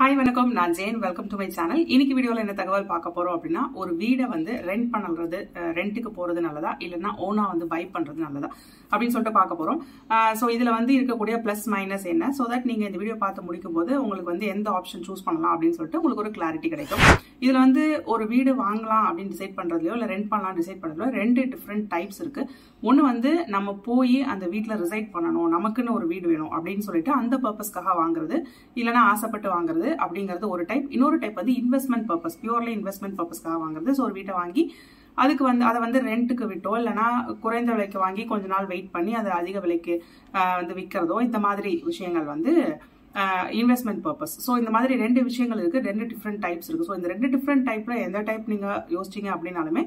Hi வணக்கம். நான் Jain. Welcome to my channel இன்னைக்கு வீடியோவில் என்ன தகவல் பார்க்க போறோம் அப்படின்னா ஒரு வீடை வந்து ரெண்ட் பண்ணுறது ரெண்ட்டுக்கு போறது நல்லதா? இல்லைன்னா ஓனா வந்து பை பண்றது நல்லதா? அப்படின்னு சொல்லிட்டு பார்க்க போறோம். ஸோ இதுல வந்து இருக்கக்கூடிய பிளஸ் மைனஸ் என்ன? ஸோ தட் நீங்க இந்த வீடியோ பார்த்து முடிக்கும் போது உங்களுக்கு வந்து எந்த ஆப்ஷன் சூஸ் பண்ணலாம் அப்படின்னு சொல்லிட்டு உங்களுக்கு ஒரு கிளாரிட்டி கிடைக்கும். இதுல வந்து ஒரு வீடு வாங்கலாம் அப்படின்னு டிசைட் பண்றதுலயோ இல்லை ரெண்ட் பண்ணலாம் டிசைட் பண்ணுறதுலையோ ரெண்டு டிஃப்ரெண்ட் டைப்ஸ் இருக்கு. ஒன்று வந்து நம்ம போய் அந்த வீட்டில் ரிசைட் பண்ணணும் நமக்குன்னு ஒரு வீடு வேணும் அப்படின்னு சொல்லிட்டு அந்த பர்பஸ்க்காக வாங்குறது. இல்லைன்னா ஆசைப்பட்டு வாங்குறது. அப்படிங்கிறது ஒரு டைப் இன்னொரு டைப் வந்து இன்வெஸ்ட்மெண்ட் பர்பஸ் பியூர்லி இன்வெஸ்ட்மெண்ட் பர்பஸ்க்காக வாங்குறது. ஸோ ஒரு வீட்டை வாங்கி அதுக்கு வந்து அதை வந்து ரெண்ட்டுக்கு விட்டோ இல்லைனா குறைந்த விலைக்கு வாங்கி கொஞ்ச நாள் வெயிட் பண்ணி அதை அதிக விலைக்கு வந்து விற்கிறதோ இந்த மாதிரி விஷயங்கள் வந்து இன்வெஸ்ட்மெண்ட் பர்பஸ் ஸோ இந்த மாதிரி ரெண்டு விஷயங்கள் இருக்கு. ரெண்டு டிஃப்ரெண்ட் டைப்ஸ் இருக்கு. ஸோ இந்த ரெண்டு டிஃப்ரெண்ட் டைப்ல எந்த டைப் நீங்க யோசிச்சீங்க அப்படின்னாலுமே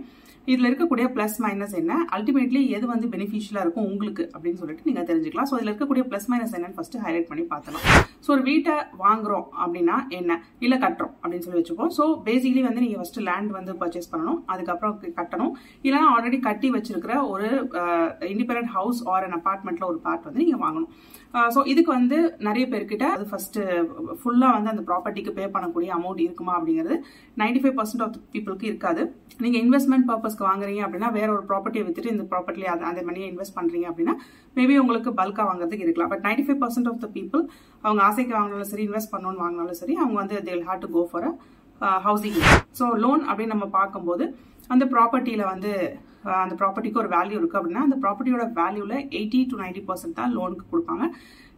இதுல இருக்கக்கூடிய பிளஸ் மைனஸ் என்ன? அல்டிமேட்லி எது வந்து பெனிஃபிஷியலா இருக்கும் உங்களுக்கு அப்படின்னு சொல்லிட்டு நீங்க தெரிஞ்சுக்கலாம். ஸோ இதுல இருக்கக்கூடிய பிளஸ் மைனஸ் என்னன்னு ஃபர்ஸ்ட் ஹைலைட் பண்ணி பார்த்தலாம் ஸோ ஒரு வீட்டை வாங்குறோம் அப்படின்னா என்ன? இல்லை கட்டுறோம் அப்படின்னு சொல்லி வச்சுப்போம். ஸோ பேசிக்கலி வந்து நீங்க ஃபர்ஸ்ட் லேண்ட் வந்து பர்ச்சேஸ் பண்ணணும். அதுக்கப்புறம் கட்டணும். இல்லைன்னா ஆல்ரெடி கட்டி வச்சிருக்கிற ஒரு இண்டிபெண்ட் ஹவுஸ் ஆர் அன் அபார்ட்மெண்ட்ல ஒரு பார்ட் வந்து நீங்க வாங்கணும். ஸோ இதுக்கு வந்து நிறைய பேர்கிட்ட அது ஃபர்ஸ்ட் ஃபுல்லாக வந்து அந்த ப்ராப்பர்ட்டிக்கு பே பண்ணக்கூடிய அமௌண்ட் இருக்குமா அப்படிங்கிறது நைன்டி ஃபைவ் பர்சன்ட் ஆஃப் பீப்புளுக்கு இருக்காது. நீங்கள் இன்வெஸ்ட்மெண்ட் பர்பஸ்க்கு வாங்குறீங்க அப்படின்னா வேற ஒரு ப்ராப்பர்ட்டியை வித்துட்டு இந்த ப்ராப்பர்ட்டில அந்த மணியை இன்வெஸ்ட் பண்ணுறீங்க அப்படின்னா மேபி உங்களுக்கு பல்காக வாங்குறதுக்கு இருக்கலாம். But ninety five percent of the people அவங்க ஆசைக்கு வாங்கினாலும் சரி இன்வெஸ்ட் பண்ணணும்னு வாங்கினாலும் சரி அவங்க வந்து they'll had to go for housing so loan அப்படின்னு நம்ம பார்க்கும்போது அந்த ப்ராப்பர்ட்டியில் வந்து அந்த ப்ராப்பர்ட்டிக்கு ஒரு வேல்யூ இருக்கு அப்படின்னா அந்த ப்ராப்பர்ட்டியோட வேல்யூல எயிட்டி டு நைன்டி பர்சன்ட் தான் லோனுக்கு கொடுப்பாங்க.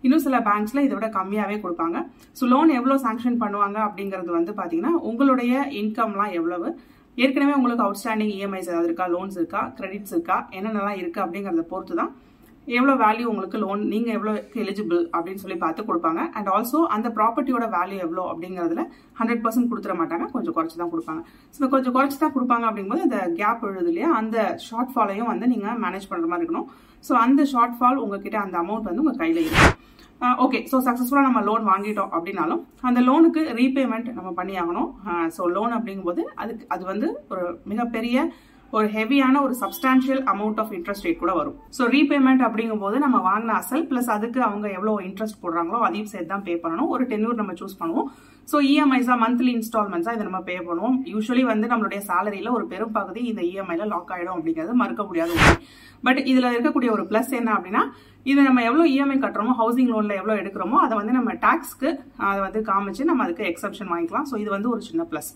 இன்னும் சில பேங்க்ஸ்ல இதை விட கம்மியாவே கொடுப்பாங்க. ஸோ லோன் எவ்வளவு சாங்ஷன் பண்ணுவாங்க அப்படிங்கிறது வந்து பாத்தீங்கன்னா உங்களுடைய இன்கம்லாம் எவ்வளவு? ஏற்கனவே உங்களுக்கு அவுட்ஸ்டாண்டிங் இஎம்ஐஸ் ஏதாவது இருக்கா? லோன்ஸ் இருக்கா? கிரெடிட்ஸ் இருக்கா? என்னென்னலாம் இருக்கு அப்படிங்கறத பொறுத்து தான் எவ்வளோ வேல்யூ உங்களுக்கு லோன் நீங்கள் எவ்வளோ எலிஜிபிள் அப்படின்னு சொல்லி பார்த்து கொடுப்பாங்க. அண்ட் ஆல்சோ அந்த ப்ராப்பர்ட்டியோட வேல்யூ எவ்வளோ அப்படிங்கிறதுல ஹண்ட்ரட் பர்சன்ட் கொடுத்துட மாட்டாங்க. கொஞ்சம் குறைச்சி தான் கொடுப்பாங்க. ஸோ கொஞ்சம் குறைச்சி தான் கொடுப்பாங்க அப்படிங்கும்போது அந்த கேப் எழுது இல்லையா? அந்த ஷார்ட் ஃபாலையும் வந்து நீங்கள் மேனேஜ் பண்ணுற மாதிரி இருக்கணும். ஸோ அந்த ஷார்ட் ஃபால் உங்ககிட்ட அந்த அமௌண்ட் வந்து உங்கள் கையில் இருக்கும் ஓகே ஸோ சக்ஸஸ்ஃபுல்லாக நம்ம லோன் வாங்கிட்டோம் அப்படின்னாலும் அந்த லோனுக்கு ரீபேமெண்ட் நம்ம பண்ணி ஆகணும் ஸோ லோன் அப்படிங்கும்போது அதுக்கு அது வந்து ஒரு மிகப்பெரிய ஒரு ஹெவியான ஒரு substantial amount of interest rate கூட வரும். ஸோ ரீபேமெண்ட் அப்படிங்கும்போது நம்ம வாங்கின அசல் பிளஸ் அதுக்கு அவங்க எவ்வளோ இன்ட்ரெஸ்ட் போடுறாங்களோ அதையும் சேர்த்து தான் பே பண்ணணும். ஒரு டென்யூர் நம்ம சூஸ் பண்ணுவோம். ஸோ இஎம்ஐஸா மந்த்லி இன்ஸ்டால்மெண்ட்ஸாக இதை நம்ம பே பண்ணுவோம். யூஸ்வலி வந்து நம்மளுடைய சேலரியில் ஒரு பெரும் பகுதி இந்த இஎம்ஐல லாக் ஆகிடும் அப்படிங்கிறது மறுக்க முடியாத உண்மை. பட் இதில் இருக்கக்கூடிய ஒரு ப்ளஸ் என்ன அப்படின்னா இது நம்ம எவ்வளோ இஎம்ஐ கட்டுறோமோ ஹவுசிங் லோனில் எவ்வளோ எடுக்கிறோமோ அதை வந்து நம்ம டாக்ஸ்க்கு அதை வந்து காமிச்சு நம்ம அதுக்கு எக்ஸப்ஷன் வாங்கிக்கலாம். ஸோ இது வந்து ஒரு சின்ன ப்ளஸ்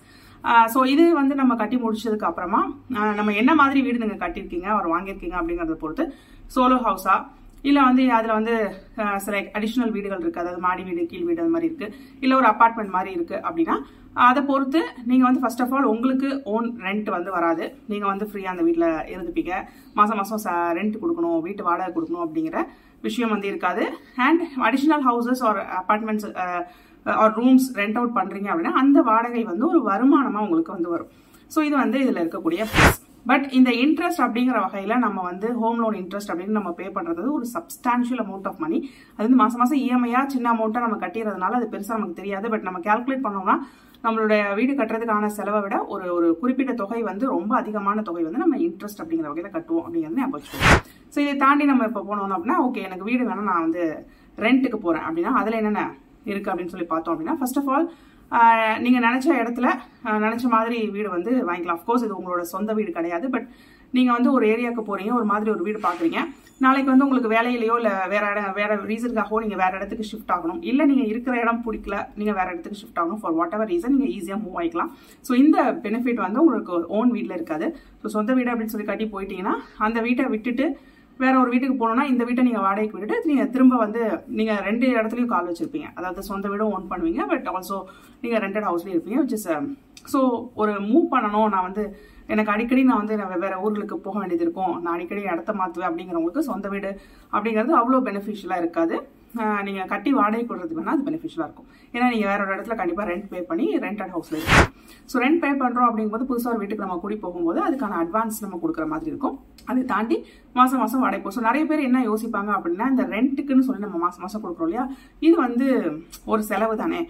ஸோ இது வந்து நம்ம கட்டி முடிச்சதுக்கு அப்புறமா நம்ம என்ன மாதிரி வீடு நீங்கள் கட்டியிருக்கீங்க அவர் வாங்கியிருக்கீங்க அப்படிங்கறத பொறுத்து சோலோ ஹவுஸா இல்லை வந்து அதில் வந்து சில அடிஷ்னல் வீடுகள் இருக்குது அதாவது மாடி வீடு கீழ் வீடு அது மாதிரி இருக்குது இல்லை ஒரு அபார்ட்மெண்ட் மாதிரி இருக்குது அப்படின்னா அதை பொறுத்து நீங்கள் வந்து ஃபர்ஸ்ட் ஆஃப் ஆல் உங்களுக்கு ஓன் ரெண்ட் வந்து வராது. நீங்கள் வந்து ஃப்ரீயாக அந்த வீட்டில் இருந்துப்பீங்க. மாதம் மாதம் ரெண்ட் கொடுக்கணும் வீட்டு வாடகை கொடுக்கணும் அப்படிங்கிற விஷயம் வந்து இருக்காது. And additional houses or apartments or rooms rent out பண்ணுறீங்க அப்படின்னா அந்த வாடகை வந்து ஒரு வருமானமாக உங்களுக்கு வந்து வரும். ஸோ இது வந்து இதில் இருக்கக்கூடிய ப்ளஸ் பட் இந்த இன்ட்ரெஸ்ட் அப்படிங்கிற வகையில் நம்ம வந்து ஹோம் லோன் இன்ட்ரெஸ்ட் அப்படின்னு நம்ம பே பண்ணுறது ஒரு சப்ஸ்டான்ஷியல் அமௌண்ட் ஆஃப் மணி அது வந்து மாதம் மாதம் இஎம்ஐயாக சின்ன அமௌண்ட்டாக நம்ம கட்டிடுறதுனால அது பெருசாக நமக்கு தெரியாது. பட் நம்ம கால்குலேட் பண்ணோம்னா நம்மளுடைய வீடு கட்டுறதுக்கான செலவை விட ஒரு ஒரு குறிப்பிட்ட தொகை வந்து ரொம்ப அதிகமான தொகை வந்து நம்ம இன்ட்ரெஸ்ட் அப்படிங்கிற வகையில் கட்டுவோம் அப்படிங்கிறது ஞாபகம் வச்சுக்கோங்க. ஸோ இதை தாண்டி நம்ம இப்போ போனோம் அப்படின்னா ஓகே எனக்கு வீடு வேணால் நான் வந்து ரெண்ட்டுக்கு போகிறேன் அப்படின்னா அதில் என்னென்ன இருக்குது அப்படின்னு சொல்லி பார்த்தோம் அப்படின்னா ஃபர்ஸ்ட் ஆஃப் ஆல் நீங்கள் நினச்ச இடத்துல நினச்ச மாதிரி வீடு வந்து வாங்கிக்கலாம். அஃப்கோர்ஸ் இது உங்களோட சொந்த வீடு கிடையாது பட் நீங்கள் வந்து ஒரு ஏரியாவுக்கு போகிறீங்க ஒரு மாதிரி ஒரு வீடு பார்க்குறீங்க. நாளைக்கு வந்து உங்களுக்கு வேலையிலையோ இல்லை வேற இடம் வேற ரீசனுக்காகவோ நீங்கள் வேற இடத்துக்கு ஷிஃப்ட் ஆகணும். இல்லை நீங்கள் இருக்கிற இடம் பிடிக்கல நீங்கள் வேற இடத்துக்கு ஷிஃப்ட் ஆகணும். ஃபார் வாட் எவர் ரீசன் நீங்கள் ஈஸியாக மூவ் ஆகிக்கலாம் ஸோ இந்த பெனிஃபிட் வந்து உங்களுக்கு ஓன் வீட்டில் இருக்காது. ஸோ சொந்த வீடு அப்படின்னு சொல்லி கட்டி போயிட்டீங்கன்னா அந்த வீட்டை விட்டுட்டு வேற ஒரு வீட்டுக்கு போனோம்னா இந்த வீட்டை நீங்க வாடகைக்கு விட்டுட்டு நீங்க திரும்ப வந்து நீங்க ரெண்டு இடத்துலயும் கால் வச்சிருப்பீங்க. அதாவது சொந்த வீடும் ஓன் பண்ணுவீங்க பட் ஆல்சோ நீங்க ரெண்டட் ஹவுஸ்லயும் இருப்பீங்க விச் இஸ் ஸோ ஒரு மூவ் பண்ணணும். நான் வந்து எனக்கு அடிக்கடி நான் வந்து நான் வேற ஊர்களுக்கு போக வேண்டியது இருக்கும். நான் அடிக்கடி இடத்த மாத்துவேன் அப்படிங்கிறவங்களுக்கு சொந்த வீடு அப்படிங்கிறது அவ்வளோ பெனிஃபிஷியலாக இருக்காது. நீங்கள் கட்டி வாடகை கொடுறதுக்கு வேணால் அது பெனிஃபிஷியலாக இருக்கும். ஏன்னா நீங்கள் வேற ஒரு இடத்துல கண்டிப்பாக ரெண்ட் பே பண்ணி ரெண்டட் ஹவுஸ்ல இருக்கும் ஸோ ரெண்ட் பே பண்ணுறோம் அப்படிங்கும்போது புதுசாக ஒரு வீட்டுக்கு நம்ம கூடி போகும்போது அதுக்கான அட்வான்ஸ் நம்ம கொடுக்குற மாதிரி இருக்கும். அதை தாண்டி மாதம் மாதம் வாடகை போகும் ஸோ நிறைய பேர் என்ன யோசிப்பாங்க அப்படின்னா இந்த ரெண்ட்டுக்குன்னு சொல்லி நம்ம மாதம் மாதம் கொடுக்குறோம் இல்லையா? இது வந்து ஒரு செலவு தானே.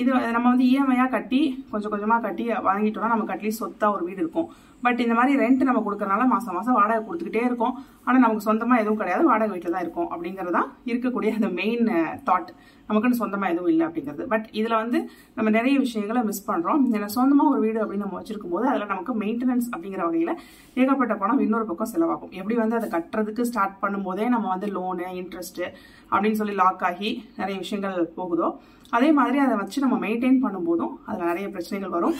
இது நம்ம வந்து இஎம்ஐயாக கட்டி கொஞ்சம் கொஞ்சமாக கட்டி வாங்கிட்டோம்னா நமக்கு அட்லீஸ்ட் சொத்தாக ஒரு வீடு இருக்கும். பட் இந்த மாதிரி ரெண்ட் நம்ம கொடுக்கறனால மாசம் மாசம் வாடகை கொடுத்துக்கிட்டே இருக்கோம். ஆனா நமக்கு சொந்தமா எதுவும் கிடையாது. வாடகை வீட்டில் தான் இருக்கும். அப்படிங்கறதா இருக்கக்கூடிய அந்த மெயின் தாட் uh, நமக்குன்னு சொந்தமாக எதுவும் இல்லை அப்படிங்கிறது. பட் இதில் வந்து நம்ம நிறைய விஷயங்களை மிஸ் பண்ணுறோம் ஏன்னா சொந்தமாக ஒரு வீடு அப்படின்னு நம்ம வச்சிருக்கும் போது அதில் நமக்கு மெயின்டெனன்ஸ் அப்படிங்கிற வகையில் ஏகப்பட்ட பணம் இன்னொரு பக்கம் செலவாகும். எப்படி வந்து அதை கட்டுறதுக்கு ஸ்டார்ட் பண்ணும்போதே நம்ம வந்து லோனு இன்ட்ரெஸ்ட்டு அப்படின்னு சொல்லி லாக் ஆகி நிறைய விஷயங்கள் போகுதோ அதே மாதிரி அதை வச்சு நம்ம மெயின்டைன் பண்ணும்போதும் அதில் நிறைய பிரச்சனைகள் வரும்.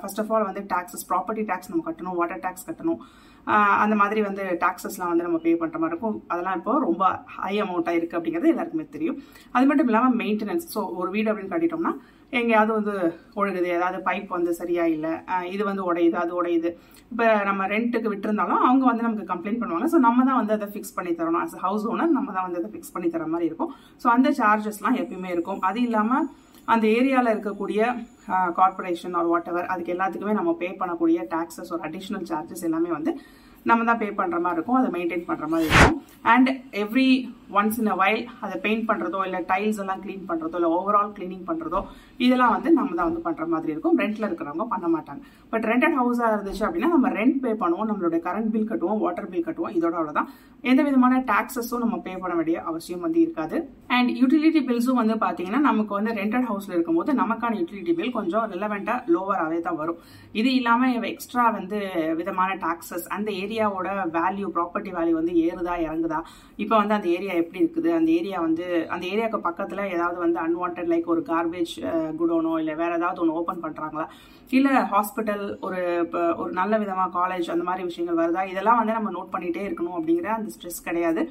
ஃபர்ஸ்ட் ஆஃப் ஆல் வந்து டாக்ஸஸ் ப்ராப்பர்ட்டி டேக்ஸ் நம்ம கட்டணும் வாட்டர் டேக்ஸ் கட்டணும். அந்த மாதிரி வந்து டாக்ஸஸ்லாம் வந்து நம்ம பே பண்ணுற மாதிரி இருக்கும். அதெல்லாம் இப்போ ரொம்ப ஹை அமௌண்ட்டாக இருக்குது அப்படிங்கிறது எல்லாருக்குமே தெரியும். அது மட்டும் இல்லாமல் மெயின்டெனன்ஸ் ஸோ ஒரு வீடு அப்படின்னு கட்டிட்டோம்னா எங்கேயாவது வந்து ஒழுகுது ஏதாவது பைப் வந்து சரியா இல்லை இது வந்து உடையுது அது உடையுது. இப்போ நம்ம ரெண்ட்டுக்கு விட்டுருந்தாலும் அவங்க வந்து நமக்கு கம்ப்ளைண்ட் பண்ணுவாங்க. ஸோ நம்ம தான் வந்து அதை ஃபிக்ஸ் பண்ணி தரணும். அஸ் ஹவுஸ் ஓனர் நம்ம தான் வந்து அதை ஃபிக்ஸ் பண்ணி தர மாதிரி இருக்கும். ஸோ அந்த சார்ஜஸ்லாம் எப்பயுமே இருக்கும். அது இல்லாமல் அந்த ஏரியாவில் இருக்கக்கூடிய கார்பரேஷன் ஆர் வாட் எவர் அதுக்கு எல்லாத்துக்குமே நம்ம பே பண்ணக்கூடிய டாக்ஸஸ் ஒரு அடிஷ்னல் சார்ஜஸ் எல்லாமே வந்து நம்ம தான் பே பண்ணுற மாதிரி இருக்கும் அதை மெயின்டைன் பண்ணுற மாதிரி இருக்கும். And every once in a while அதை பெயிண்ட் பண்ணுறதோ இல்லை டைல்ஸ் எல்லாம் க்ளீன் பண்ணுறதோ இல்லை ஓவரால் க்ளீனிங் பண்ணுறதோ இதெல்லாம் வந்து நம்ம தான் வந்து பண்ணுற மாதிரி இருக்கும். ரெண்டில் இருக்கிறவங்க பண்ண மாட்டாங்க. பட் ரெண்டட் ஹவுஸாக இருந்துச்சு அப்படின்னா நம்ம ரெண்ட் பே பண்ணுவோம் நம்மளுடைய கரண்ட் பில் கட்டுவோம் வாட்டர் பில் கட்டுவோம் இதோட அவ்வளோதான் எந்த விதமான டாக்ஸஸும் நம்ம பே பண்ண வேண்டிய அவசியம் வந்து இருக்காது. அண்ட் யூட்டிலிட்டி பில்ஸும் வந்து பார்த்தீங்கன்னா நமக்கு வந்து ரெண்டட் ஹவுஸில் இருக்கும்போது நமக்கான யூட்டிலிட்டி பில் கொஞ்சம் ரிலவெண்ட்டாக லோவராகவே தான் வரும். இது இல்லாமல் எக்ஸ்ட்ரா வந்து விதமான டாக்ஸஸ் அந்த ஏரியாவோட வேல்யூ ப்ராப்பர்ட்டி வேல்யூ வந்து ஏறுதா இறங்குதா? இப்போ வந்து அந்த ஏரியா எப்படி இருக்குது? அந்த ஏரியா வந்து அந்த ஏரியாவுக்கு பக்கத்தில் ஏதாவது வந்து அன்வான்ட் லைக் ஒரு கார்பேஜ் குடோனோ இல்லை வேறு ஏதாவது ஒன்று ஓப்பன் பண்ணுறாங்களா இல்லை ஹாஸ்பிட்டல் ஒரு ஒரு நல்ல விதமாக காலேஜ் அந்த மாதிரி விஷயங்கள் வருதா? இதெல்லாம் வந்து நம்ம நோட் பண்ணிகிட்டே இருக்கணும் அப்படிங்கிற அந்த ஸ்ட்ரெஸ் கிடையாது.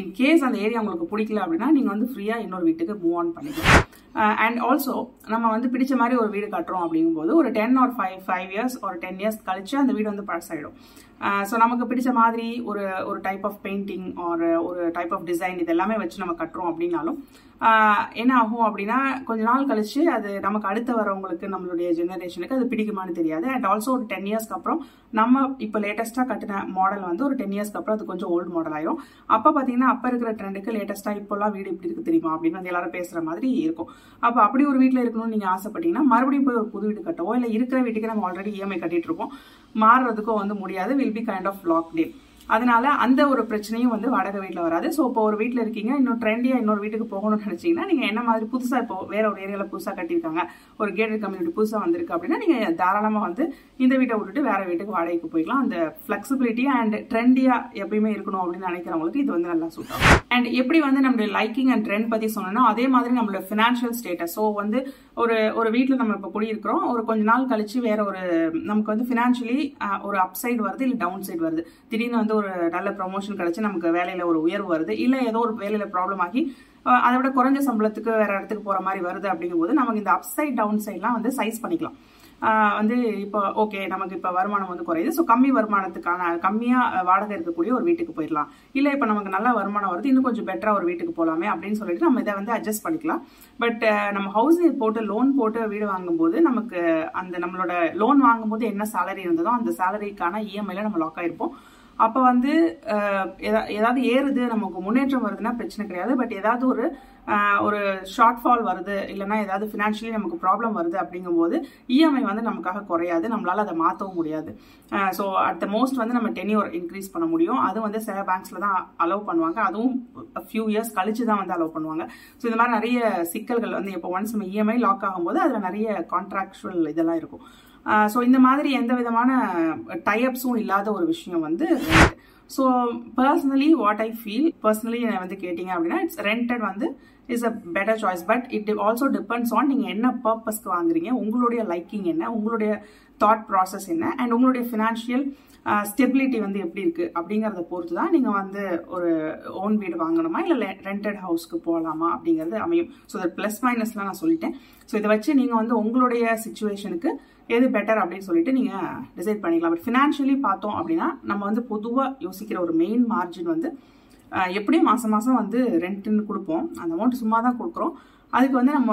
இன் கேஸ் அந்த ஏரியா உங்களுக்கு பிடிக்கல அப்படின்னா நீங்கள் வந்து ஃப்ரீயாக இன்னொரு வீட்டுக்கு மூவ் ஆன் பண்ணிக்கலாம். Uh, அண்ட் ஆல்சோ நம்ம வந்து பிடிச்ச மாதிரி ஒரு வீடு கட்டுறோம் அப்படிங்கும்போது ஒரு ten or five five years ஒரு டென் இயர்ஸ் கழிச்சு அந்த வீடு வந்து பழசாயிடும். Uh, ஸோ நமக்கு பிடிச்ச மாதிரி ஒரு ஒரு டைப் ஆஃப் பெயிண்டிங் ஒரு ஒரு டைப் ஆஃப் டிசைன் இது எல்லாமே வச்சு நம்ம கட்டுறோம் அப்படின்னாலும் என்ன ஆகும் அப்படின்னா கொஞ்ச நாள் கழிச்சு அது நமக்கு அடுத்து வரவங்களுக்கு நம்மளுடைய ஜெனரேஷனுக்கு அது பிடிக்குமான்னு தெரியாது. அண்ட் ஆல்சோ ஒரு டென் இயர்ஸ்க்கு அப்புறம் நம்ம இப்போ லேட்டஸ்ட்டாக கட்டின மாடல் வந்து ஒரு டென் இயர்ஸ்க்கு அப்புறம் அது கொஞ்சம் ஓல்டு மாடல் ஆயிரும். அப்போ பார்த்தீங்கன்னா அப்போ இருக்கிற ட்ரெண்டுக்கு லேட்டஸ்ட்டாக இப்போல்லாம் வீடு இப்படி இருக்கு தெரியுமா? அப்படின்னு வந்து எல்லாரும் பேசுகிற மாதிரி இருக்கும். அப்போ அப்படி ஒரு வீட்டில் இருக்கணும்னு நீங்கள் ஆசைப்பட்டீங்கன்னா மறுபடியும் போய் ஒரு புது வீடு கட்டவோ இல்லை இருக்கிற வீட்டுக்கு நம்ம ஆல்ரெடி இஎம்ஐ கட்டிட்டு இருப்போம் மாறுறதுக்கோ வந்து முடியாது. Will be kind of locked அதனால அந்த ஒரு பிரச்சனையும் வந்து வாடகை வீட்டில் வராது. ஸோ இப்போ ஒரு வீட்டில் இருக்கீங்க இன்னும் ட்ரெண்டியாக இன்னொரு வீட்டுக்கு போகணும்னு நினச்சிங்கன்னா நீங்கள் என்ன மாதிரி புதுசாக இப்போ வேற ஒரு ஏரியாவில் புதுசாக கட்டியிருக்காங்க ஒரு கேட்டட் கம்யூனிட்டி புதுசாக வந்திருக்கு அப்படின்னா நீங்கள் தாராளமாக வந்து இந்த வீட்டை விட்டுட்டு வேற வீட்டுக்கு வாடகைக்கு போய்க்கலாம். அந்த ஃப்ளெக்சிபிலிட்டி அண்ட் ட்ரெண்டியாக எப்பயுமே இருக்கணும் அப்படின்னு நினைக்கிறவங்களுக்கு இது வந்து நல்லா சூட் ஆகும். அண்ட் எப்படி வந்து நம்மளுடைய லைக்கிங் அண்ட் ட்ரெண்ட் பற்றி சொன்னோம்னா அதே மாதிரி நம்மளோட ஃபினான்ஷியல் ஸ்டேட்டஸ் ஸோ வந்து ஒரு ஒரு வீட்டில் நம்ம இப்போ குடியிருக்கிறோம் ஒரு கொஞ்ச நாள் கழிச்சு வேற ஒரு நமக்கு வந்து ஃபினான்ஷியலி ஒரு அப் சைடு வருது இல்லை டவுன் சைடு வருது. திடீர்னு வந்து ஒரு நல்ல ப்ரொமோஷன் கிடைச்சு நமக்கு வேலையில ஒரு உயர்வு வருது. இல்லை ஏதோ ஒரு வேலையில ப்ராப்ளம் ஆகி அதை விட குறைஞ்ச சம்பளத்துக்கு வேற இடத்துக்கு போற மாதிரி வருது அப்படிங்கும்போது நமக்கு இந்த அப் சைட் டவுன் சைட்லாம் வந்து சைஸ் பண்ணிக்கலாம். வந்து இப்போ ஓகே நமக்கு இப்போ வருமானம் வந்து குறையுது. ஸோ கம்மி வருமானத்துக்கான கம்மியாக வாடகை இருக்கக்கூடிய ஒரு வீட்டுக்கு போயிடலாம். இல்லை இப்போ நமக்கு நல்ல வருமானம் வருது இன்னும் கொஞ்சம் பெட்டராக ஒரு வீட்டுக்கு போகலாமே அப்படின்னு சொல்லிட்டு நம்ம இதை வந்து அட்ஜஸ்ட் பண்ணிக்கலாம். பட் நம்ம ஹவுஸ் போட்டு லோன் போட்டு வீடு வாங்கும்போது நமக்கு அந்த நம்மளோட லோன் வாங்கும்போது என்ன சேலரி இருந்ததோ அந்த சேலரிக்கான இஎம்ஐல நம்ம லாக் ஆயிருப்போம். அப்போ வந்து ஏதாவது ஏறுது நமக்கு முன்னேற்றம் வருதுன்னா பிரச்சனை கிடையாது. பட் ஏதாவது ஒரு ஒரு ஷார்ட் ஃபால் வருது இல்லைன்னா ஏதாவது ஃபினான்ஷியலி நமக்கு ப்ராப்ளம் வருது அப்படிங்கும்போது இஎம்ஐ வந்து நமக்காக குறையாது. நம்மளால் அதை மாற்றவும் முடியாது. ஸோ அட் த மோஸ்ட் வந்து நம்ம டென்யூர் இன்க்ரீஸ் பண்ண முடியும். அது வந்து சில பேங்க்ஸில் தான் அலோவ் பண்ணுவாங்க. அதுவும் ஃபியூ இயர்ஸ் கழிச்சு தான் வந்து அலோவ் பண்ணுவாங்க. ஸோ இந்த மாதிரி நிறைய சிக்கல்கள் வந்து இப்போ ஒன்ஸ் நம்ம இஎம்ஐ லாக் ஆகும்போது அதில் நிறைய கான்ட்ராக்சுவல் இதெல்லாம் இருக்கும். ஸோ இந்த மாதிரி எந்த விதமான டைப்ஸும் இல்லாத ஒரு விஷயம் வந்து so personally what I feel personally வந்து கேட்டிங்க அப்படின்னா இட்ஸ் ரெண்டட் வந்து is a better choice but it also depends on நீங்கள் என்ன பர்பஸ்க்கு வாங்குறீங்க உங்களுடைய லைக்கிங் என்ன உங்களுடைய தாட் ப்ராசஸ் என்ன அண்ட் உங்களுடைய ஃபினான்ஷியல் ஸ்டெபிலிட்டி வந்து எப்படி இருக்கு அப்படிங்கிறத பொறுத்து தான் நீங்கள் வந்து ஒரு ஓன் வீடு வாங்கணுமா இல்லை ரெண்டட் ஹவுஸ்க்கு போகலாமா அப்படிங்கிறது அமையும். ஸோ தட் ப்ளஸ் மைனஸ்லாம் நான் சொல்லிட்டேன். ஸோ இதை வச்சு நீங்கள் வந்து உங்களுடைய சுச்சுவேஷனுக்கு எது பெட்டர் அப்படின்னு சொல்லிட்டு நீங்கள் டிசைட் பண்ணிக்கலாம். பட் ஃபினான்ஷியலி பார்த்தோம் அப்படின்னா நம்ம வந்து பொதுவாக யோசிக்கிற ஒரு மெயின் மார்ஜின் வந்து எப்படியும் மாதம் மாதம் வந்து ரெண்ட்டுன்னு கொடுப்போம். அந்த அமௌண்ட் சும்மா தான் கொடுக்குறோம். அதுக்கு வந்து நம்ம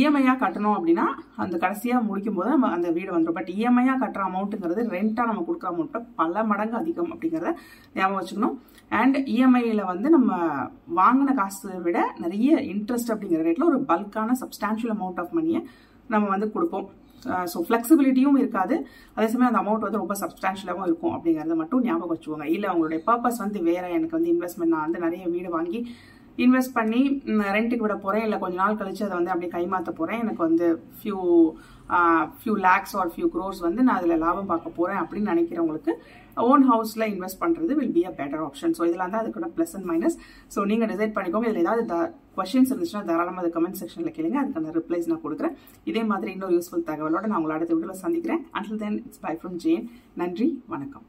இஎம்ஐயாக கட்டணும் அப்படின்னா அந்த கடைசியாக முடிக்கும் போது நம்ம அந்த வீடு வந்துடும் பட் இஎம்ஐயாக கட்டுற அமௌண்ட்டுங்கிறது ரெண்ட்டாக நம்ம கொடுக்குற அமௌண்ட்டை பல மடங்கு அதிகம் அப்படிங்கிறத ஞாபகம் வச்சுக்கணும். அண்ட் இஎம்ஐயில் வந்து நம்ம வாங்கின காசு விட நிறைய இன்ட்ரெஸ்ட் அப்படிங்கிற ரேட்டில் ஒரு பல்கான சப்ஸ்டான்ஷியல் அமௌண்ட் ஆஃப் மணியை நம்ம வந்து கொடுப்போம். ஸோ ஃப்ளெக்சிபிலிட்டியும் இருக்காது. அதே சமயம் அந்த அமௌண்ட் வந்து ரொம்ப சப்ஸ்டான்ஷியலாகவும் இருக்கும் அப்படிங்கிறத மட்டும் ஞாபகம் வச்சுக்கோங்க. இல்லை அவங்களுடைய பர்பஸ் வந்து வேற எனக்கு வந்து இன்வெஸ்ட்மெண்ட் நான் வந்து நிறைய வீடு வாங்கி இன்வெஸ்ட் பண்ணி ரெண்ட்டுக்கு விட போகிறேன் இல்லை கொஞ்ச நாள் கழிச்சு அதை வந்து அப்படியே கைமாற்ற போகிறேன் எனக்கு வந்து few few lakhs or few crores வந்து நான் அதில் லாபம் பார்க்க போகிறேன் அப்படின்னு நினைக்கிறவங்களுக்கு ஓன் ஹவுஸில் இன்வெஸ்ட் பண்ணுறது will be a better option so இதெல்லாம் தான் அதுக்கூட ப்ளஸ் அண்ட் மைனஸ் ஸோ நீங்கள் டிசைட் பண்ணிக்கோங்க. இதில் ஏதாவது கொஷின்ஸ் இருந்துச்சுன்னா தாராளமாக அது கமெண்ட் செக்ஷனில் கேளுங்க. அதுக்கான ரிப்ளைஸ் நான் கொடுக்குறேன். இதே மாதிரி இன்னொரு யூஸ்ஃபுல் தகவலோட நான் உங்களை அடுத்த வீடியோவில் சந்திக்கிறேன். Until then it's bye from Jain நன்றி வணக்கம்.